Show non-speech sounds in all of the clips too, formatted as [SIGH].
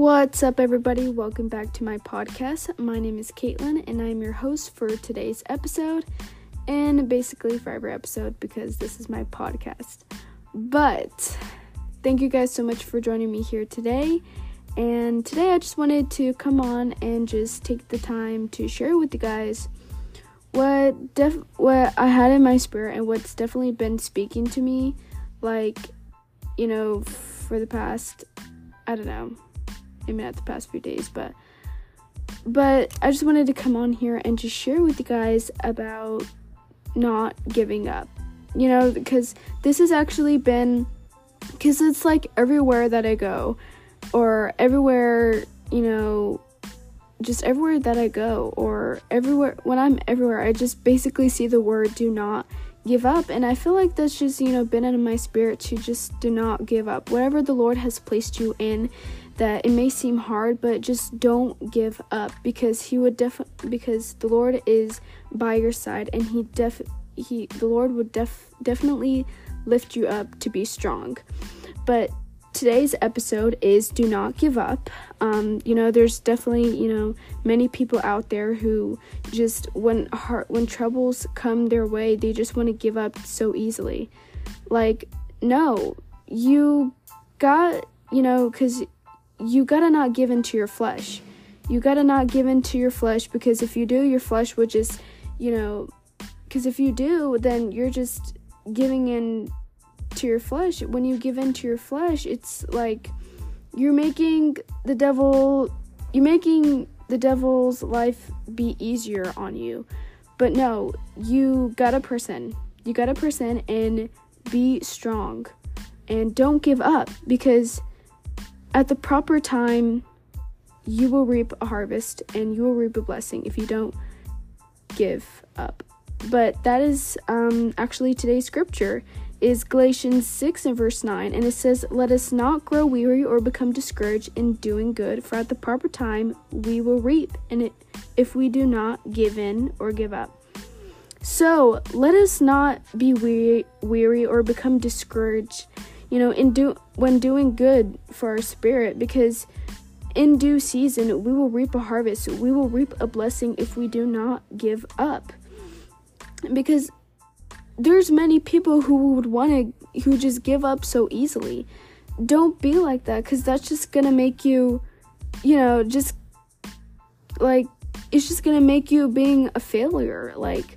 What's up, everybody? Welcome back to my podcast. My name is Caitlin, and I'm your host for today's episode, and basically for every episode because this is my podcast. But thank you guys so much for joining me here today. And today I just wanted to come on and just take the time to share with you guys what def- what I had in my spirit and what's definitely been speaking to me like you know for the past I don't know maybe not the past few days but but I just wanted to come on here and just share with you guys about not giving up you know because this has actually been because it's like everywhere that I go or everywhere you know just everywhere that I go or everywhere when I'm everywhere, I just basically see the word do not give up. And I feel like that's just, you know, been in my spirit to just do not give up. Whatever the Lord has placed you in, that it may seem hard, but just don't give up because he would def because the Lord is by your side and he def he the Lord would def definitely lift you up to be strong. But today's episode is do not give up um, you know there's definitely you know many people out there who just when heart when troubles come their way they just want to give up so easily like no you got you know because you gotta not give in to your flesh you gotta not give in to your flesh because if you do your flesh would just you know because if you do then you're just giving in to your flesh. When you give in to your flesh, it's like you're making the devil you're making the devil's life be easier on you. But no, you got a person. You got a person and be strong and don't give up because at the proper time you will reap a harvest and you will reap a blessing if you don't give up. But that is um, actually today's scripture is Galatians 6 and verse 9, and it says, Let us not grow weary or become discouraged in doing good, for at the proper time we will reap, and it, if we do not give in or give up. So let us not be weary, weary or become discouraged, you know, in do when doing good for our spirit, because in due season we will reap a harvest. We will reap a blessing if we do not give up. Because there's many people who would want to who just give up so easily don't be like that because that's just gonna make you you know just like it's just gonna make you being a failure like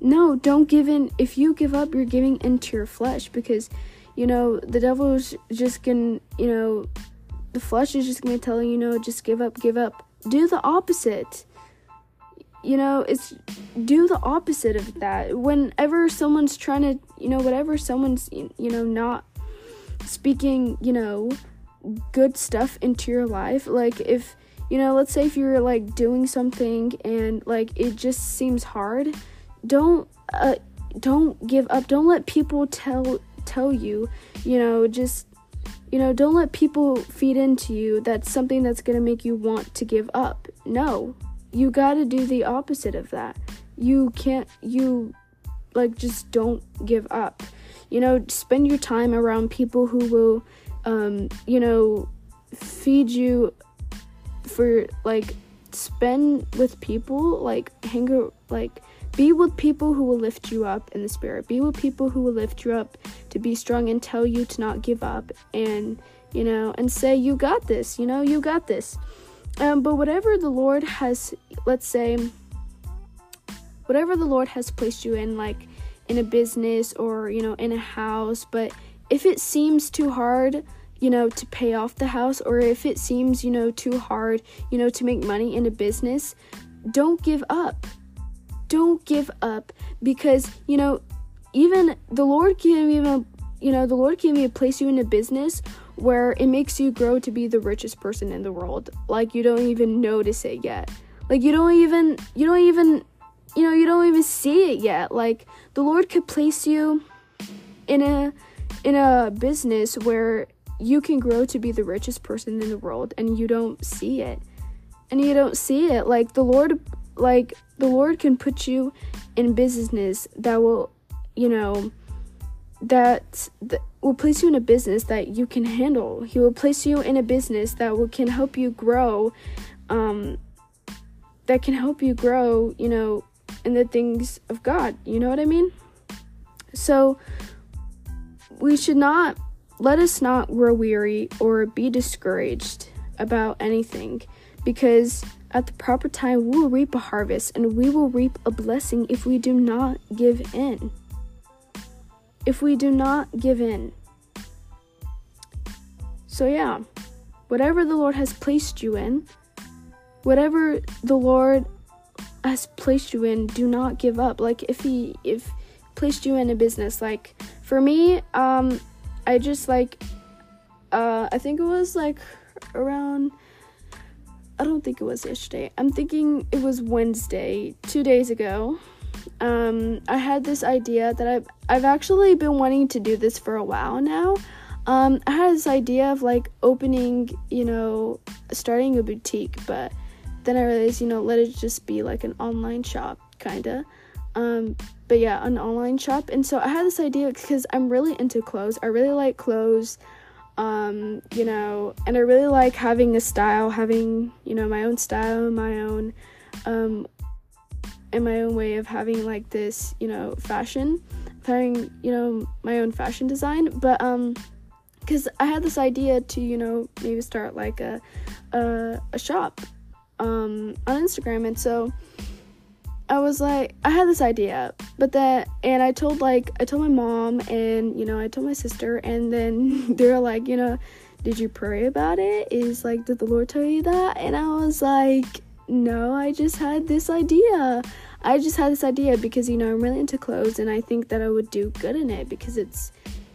no don't give in if you give up you're giving into your flesh because you know the devil's just gonna you know the flesh is just gonna tell you, you know just give up give up. Do the opposite. You know it's do the opposite of that. Whenever someone's trying to you know whatever someone's you know not speaking you know good stuff into your life like if you know let's say if you're like doing something and like it just seems hard don't uh don't give up. Don't let people tell tell you you know just you know don't let people feed into you that's something that's going to make you want to give up no you got to do the opposite of that. You can't, you like just don't give up. You know, spend your time around people who will, um, you know, feed you for like spend with people like hang out, like be with people who will lift you up in the spirit be with people who will lift you up to be strong and tell you to not give up and you know and say you got this you know you got this um, but whatever the Lord has, let's say, whatever the Lord has placed you in, like in a business or, you know, in a house, but if it seems too hard, you know, to pay off the house, or if it seems, you know, too hard, you know, to make money in a business, don't give up. Don't give up because, you know, even the Lord can even, you know, the Lord can even place you in a business where it makes you grow to be the richest person in the world. Like you don't even notice it yet. Like you don't even you don't even you know, you don't even see it yet. Like the Lord could place you in a in a business where you can grow to be the richest person in the world and you don't see it. And you don't see it. Like the Lord like the Lord can put you in business that will, you know, that will place you in a business that you can handle. He will place you in a business that will can help you grow um that can help you grow, you know, in the things of God. You know what I mean? So we should not let us not grow weary or be discouraged about anything because at the proper time we will reap a harvest and we will reap a blessing if we do not give in. If we do not give in. So, yeah, whatever the Lord has placed you in, whatever the Lord has placed you in, do not give up. Like, if He, if placed you in a business, like for me, um, I just like, uh, I think it was like around I don't think it was yesterday. I'm thinking it was Wednesday, two days ago. Um, I had this idea that I've, I've actually been wanting to do this for a while now. Um, I had this idea of like opening, you know, starting a boutique, but then I realized, you know, let it just be like an online shop, kinda. Um, but yeah, an online shop. And so I had this idea because I'm really into clothes. I really like clothes um, you know, and I really like having a style, having, you know, my own style, my own, um, and my own way of having like this, you know, fashion, having, you know, my own fashion design. But, um, because I had this idea to, you know, maybe start like a, a, a shop, um, on Instagram. And so, I was like, I had this idea, but then, and I told like, I told my mom and, you know, I told my sister, and then [LAUGHS] they're like, you know, did you pray about it? Is like, did the Lord tell you that? And I was like, no, I just had this idea. I just had this idea because, you know, I'm really into clothes and I think that I would do good in it because it's,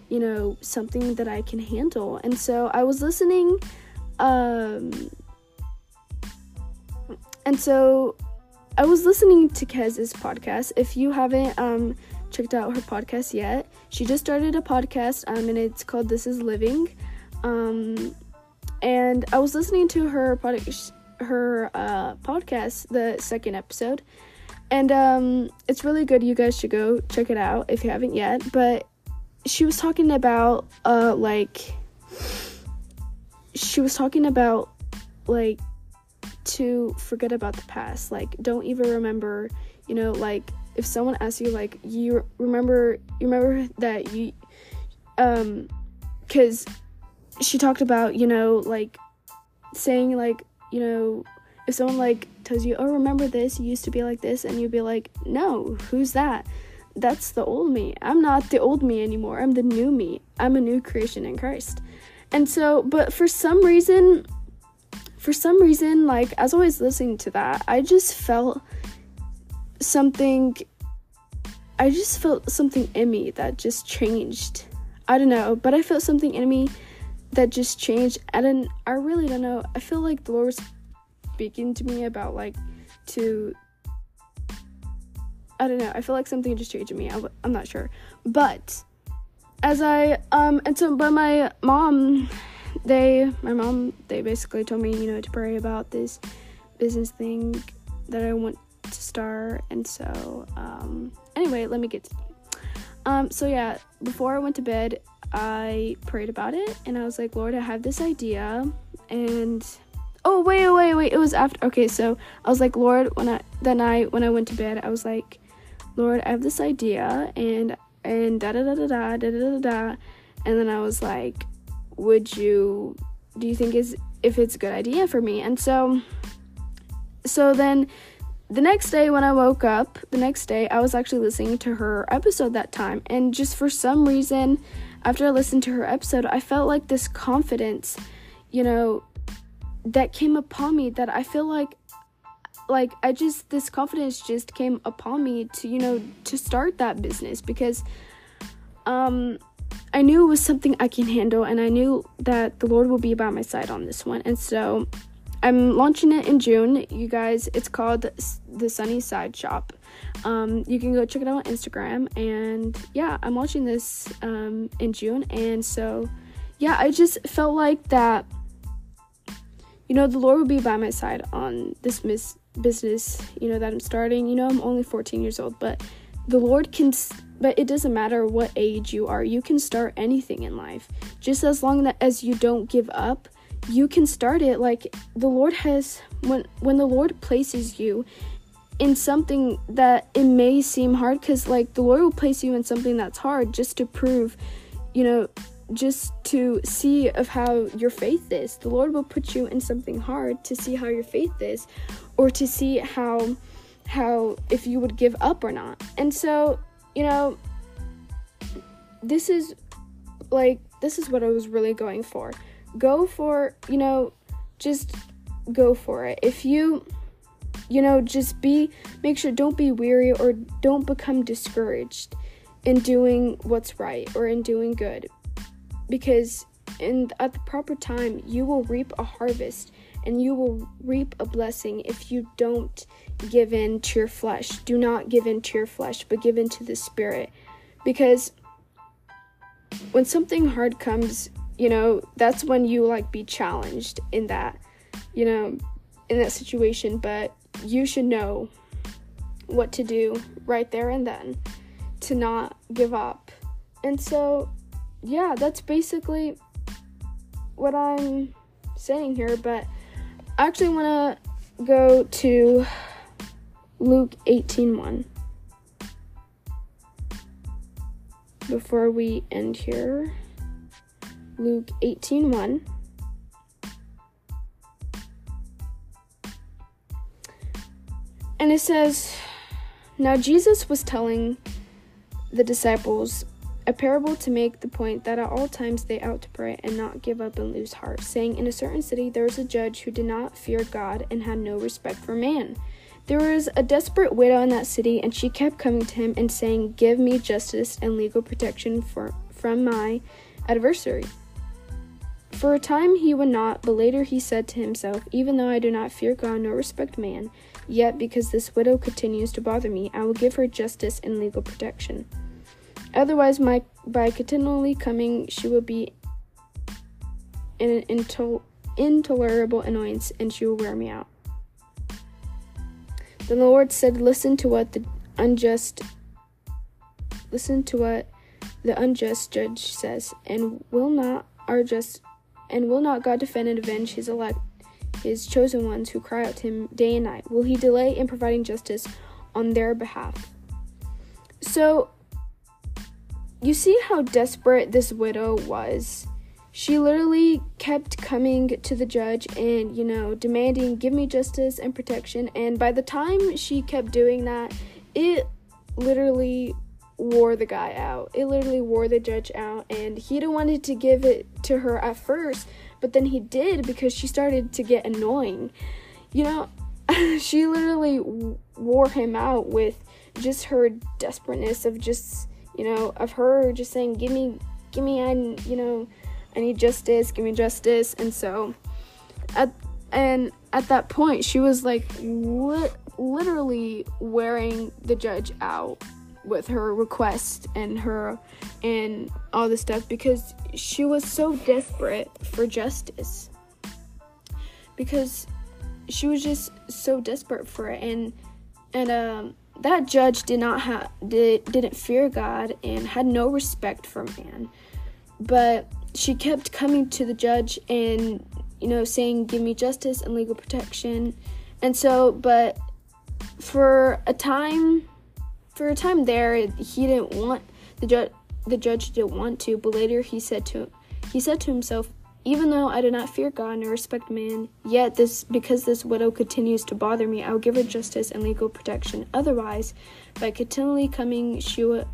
you know, something that I can handle. And so I was listening, um, and so I was listening to Kez's podcast. If you haven't um, checked out her podcast yet, she just started a podcast um, and it's called This Is Living. Um, and I was listening to her pod- her uh, podcast, the second episode, and um, it's really good. You guys should go check it out if you haven't yet. But she was talking about uh, like she was talking about like to forget about the past. Like, don't even remember, you know, like if someone asks you, like, you remember, you remember that you, um, because she talked about, you know, like saying, like, you know, if someone like tells you, oh, remember this, you used to be like this, and you'd be like, no, who's that? That's the old me. I'm not the old me anymore. I'm the new me. I'm a new creation in Christ. And so, but for some reason, for some reason, like as I was listening to that, I just felt something. I just felt something in me that just changed. I don't know, but I felt something in me that just changed. And then I really don't know. I feel like the Lord was speaking to me about like to. I don't know. I feel like something just changed in me. I, I'm not sure, but as I um and so but my mom they, my mom, they basically told me, you know, to pray about this business thing that I want to start. And so, um, anyway, let me get. Um, so yeah, before I went to bed, I prayed about it, and I was like, Lord, I have this idea, and oh wait, wait, wait, it was after. Okay, so I was like, Lord, when I that night when I went to bed, I was like, Lord, I have this idea, and and da da da da da da da da, and then I was like, would you do you think is if it's a good idea for me? And so so then the next day when i woke up the next day i was actually listening to her episode that time. And just for some reason after i listened to her episode i felt like this confidence you know that came upon me that i feel like like i just this confidence just came upon me to you know to start that business because um I knew it was something I can handle, and I knew that the Lord will be by my side on this one. And so I'm launching it in June. You guys, it's called the Sunny Side Shop. Um, you can go check it out on Instagram. And yeah, I'm launching this um, in June. And so, yeah, I just felt like that, you know, the Lord will be by my side on this mis- business, you know, that I'm starting. You know, I'm only 14 years old, but the Lord can but it doesn't matter what age you are. You can start anything in life. Just as long as you don't give up, you can start it like the Lord has when when the Lord places you in something that it may seem hard cuz like the Lord will place you in something that's hard just to prove, you know, just to see of how your faith is. The Lord will put you in something hard to see how your faith is or to see how how if you would give up or not. And so, you know, this is like this is what I was really going for. Go for, you know, just go for it. If you you know, just be make sure don't be weary or don't become discouraged in doing what's right or in doing good. Because in at the proper time, you will reap a harvest and you will reap a blessing if you don't give in to your flesh. Do not give in to your flesh, but give in to the spirit. Because when something hard comes, you know, that's when you like be challenged in that, you know, in that situation, but you should know what to do right there and then to not give up. And so, yeah, that's basically what I'm saying here, but I actually want to go to Luke 18:1 before we end here. Luke 18:1 And it says, Now Jesus was telling the disciples a parable to make the point that at all times they ought to pray and not give up and lose heart, saying, In a certain city there was a judge who did not fear God and had no respect for man. There was a desperate widow in that city, and she kept coming to him and saying, Give me justice and legal protection for, from my adversary. For a time he would not, but later he said to himself, Even though I do not fear God nor respect man, yet because this widow continues to bother me, I will give her justice and legal protection. Otherwise, my, by continually coming, she will be an intol- intolerable annoyance and she will wear me out. Then the Lord said, Listen to what the unjust listen to what the unjust judge says, and will not our just and will not God defend and avenge his elect his chosen ones who cry out to him day and night? Will he delay in providing justice on their behalf? So you see how desperate this widow was. She literally kept coming to the judge and, you know, demanding, give me justice and protection. And by the time she kept doing that, it literally wore the guy out. It literally wore the judge out. And he didn't wanted to give it to her at first, but then he did because she started to get annoying. You know, [LAUGHS] she literally wore him out with just her desperateness of just you know, of her just saying, "Give me, give me, I, you know, I need justice, give me justice." And so, at and at that point, she was like li- literally wearing the judge out with her request and her and all this stuff because she was so desperate for justice because she was just so desperate for it and and um that judge did not have did, didn't fear God and had no respect for man. But she kept coming to the judge and you know saying give me justice and legal protection. And so but for a time for a time there he didn't want the judge the judge didn't want to, but later he said to he said to himself, even though I do not fear God nor respect man, yet this because this widow continues to bother me, I will give her justice and legal protection. Otherwise, by continually coming, she will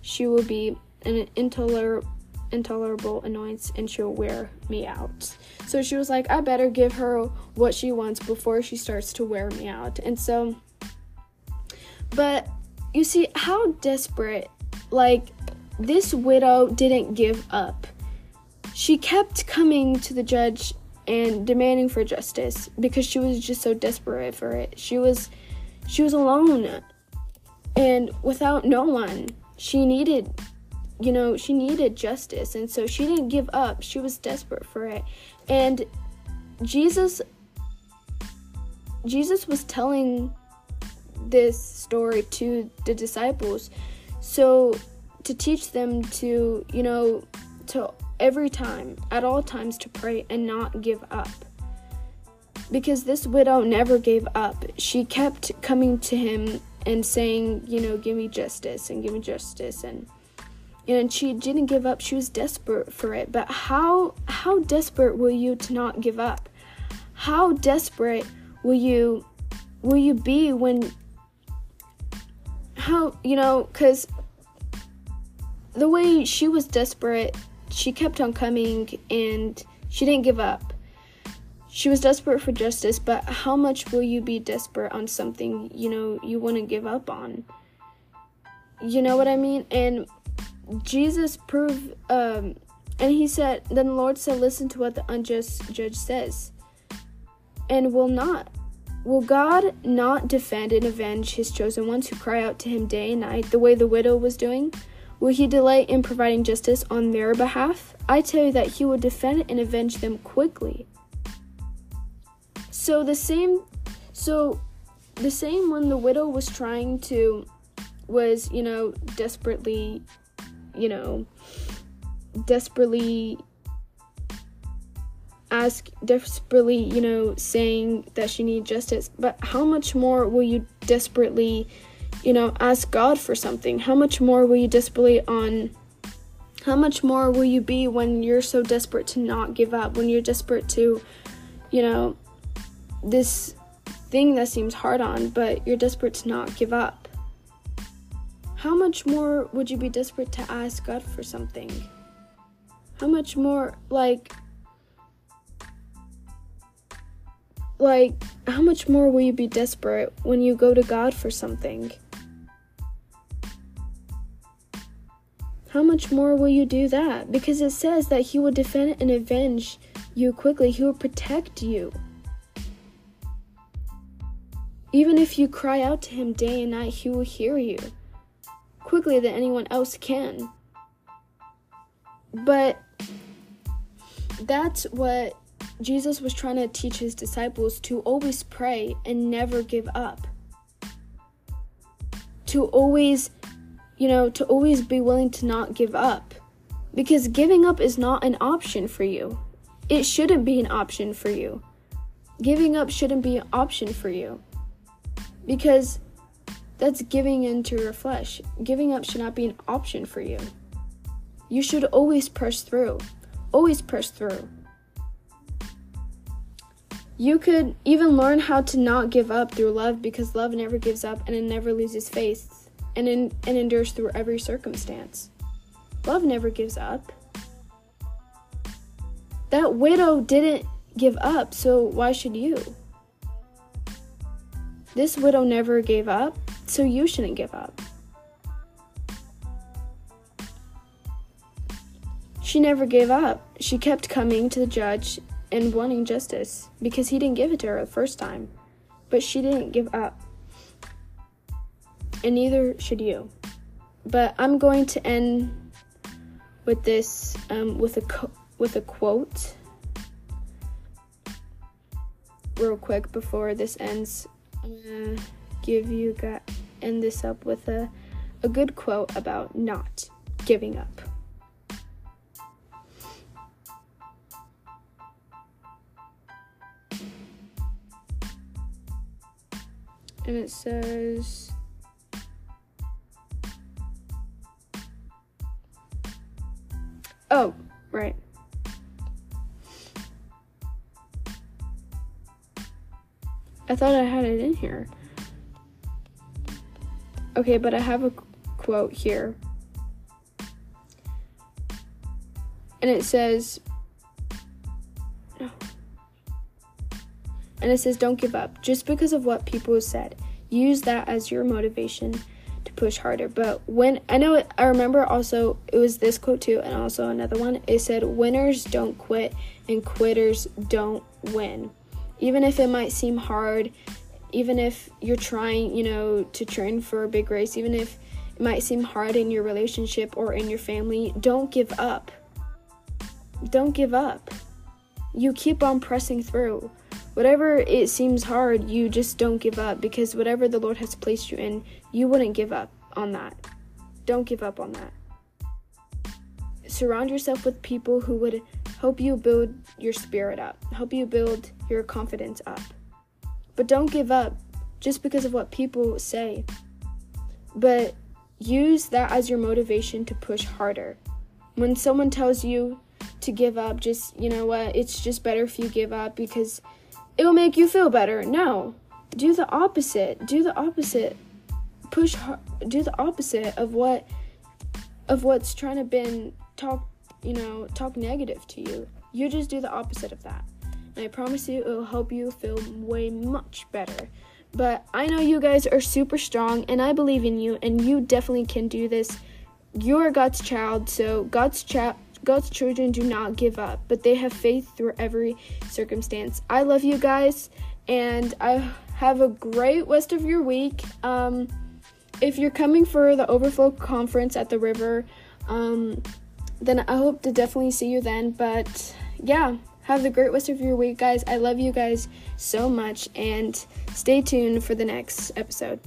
she will be an intolerable intolerable annoyance and she'll wear me out. So she was like, I better give her what she wants before she starts to wear me out. And so but you see how desperate like this widow didn't give up she kept coming to the judge and demanding for justice because she was just so desperate for it. She was she was alone and without no one. She needed you know, she needed justice and so she didn't give up. She was desperate for it. And Jesus Jesus was telling this story to the disciples So to teach them to, you know, to every time, at all times, to pray and not give up. Because this widow never gave up. She kept coming to him and saying, you know, give me justice and give me justice and and she didn't give up. She was desperate for it. But how how desperate will you to not give up? How desperate will you will you be when how you know cuz the way she was desperate, she kept on coming and she didn't give up. She was desperate for justice, but how much will you be desperate on something, you know, you want to give up on? You know what I mean? And Jesus proved, um, and he said, then the Lord said, listen to what the unjust judge says. And will not, will God not defend and avenge his chosen ones who cry out to him day and night, the way the widow was doing? Will he delay in providing justice on their behalf? I tell you that he will defend and avenge them quickly. So the same, so the same when the widow was trying to, was, you know, desperately you know, desperately ask desperately, you know, saying that she needs justice, but how much more will you desperately, you know, ask God for something? How much more will you desperately on how much more will you be when you're so desperate to not give up, when you're desperate to, you know, this thing that seems hard on, but you're desperate to not give up? How much more would you be desperate to ask God for something? How much more, like, like, how much more will you be desperate when you go to God for something? How much more will you do that? Because it says that He will defend and avenge you quickly, He will protect you. Even if you cry out to Him day and night, He will hear you quickly than anyone else can. But that's what Jesus was trying to teach his disciples to always pray and never give up. To always, you know, to always be willing to not give up. Because giving up is not an option for you. It shouldn't be an option for you. Giving up shouldn't be an option for you. Because that's giving in to your flesh. Giving up should not be an option for you. You should always push through. Always push through. You could even learn how to not give up through love because love never gives up and it never loses faith and, in, and endures through every circumstance. Love never gives up. That widow didn't give up, so why should you? This widow never gave up. So you shouldn't give up. She never gave up. She kept coming to the judge and wanting justice because he didn't give it to her the first time. But she didn't give up. And neither should you. But I'm going to end with this um, with a co- with a quote real quick before this ends. Gonna give you guys end this up with a, a good quote about not giving up. And it says, Oh, right. I thought I had it in here. Okay, but I have a quote here. And it says, no. And it says, don't give up. Just because of what people said, use that as your motivation to push harder. But when I know, it, I remember also it was this quote too, and also another one. It said, winners don't quit and quitters don't win. Even if it might seem hard even if you're trying, you know, to train for a big race, even if it might seem hard in your relationship or in your family, don't give up. Don't give up. You keep on pressing through. Whatever it seems hard, you just don't give up because whatever the Lord has placed you in, you wouldn't give up on that. don't give up on that. Surround yourself with people who would help you build your spirit up, help you build your confidence up. But don't give up just because of what people say. But use that as your motivation to push harder. When someone tells you to give up, just, you know what, it's just better if you give up because it will make you feel better. No. Do the opposite. Do the opposite. Push do the opposite of what of what's trying to been talk, you know, talk negative to you. You just do the opposite of that. I promise you it will help you feel way much better. But I know you guys are super strong and I believe in you and you definitely can do this. You're God's child, so God's child God's children do not give up, but they have faith through every circumstance. I love you guys, and I have a great rest of your week. Um, if you're coming for the Overflow Conference at the river, um, then I hope to definitely see you then. But yeah, have the great rest of your week, guys. I love you guys so much, and stay tuned for the next episode.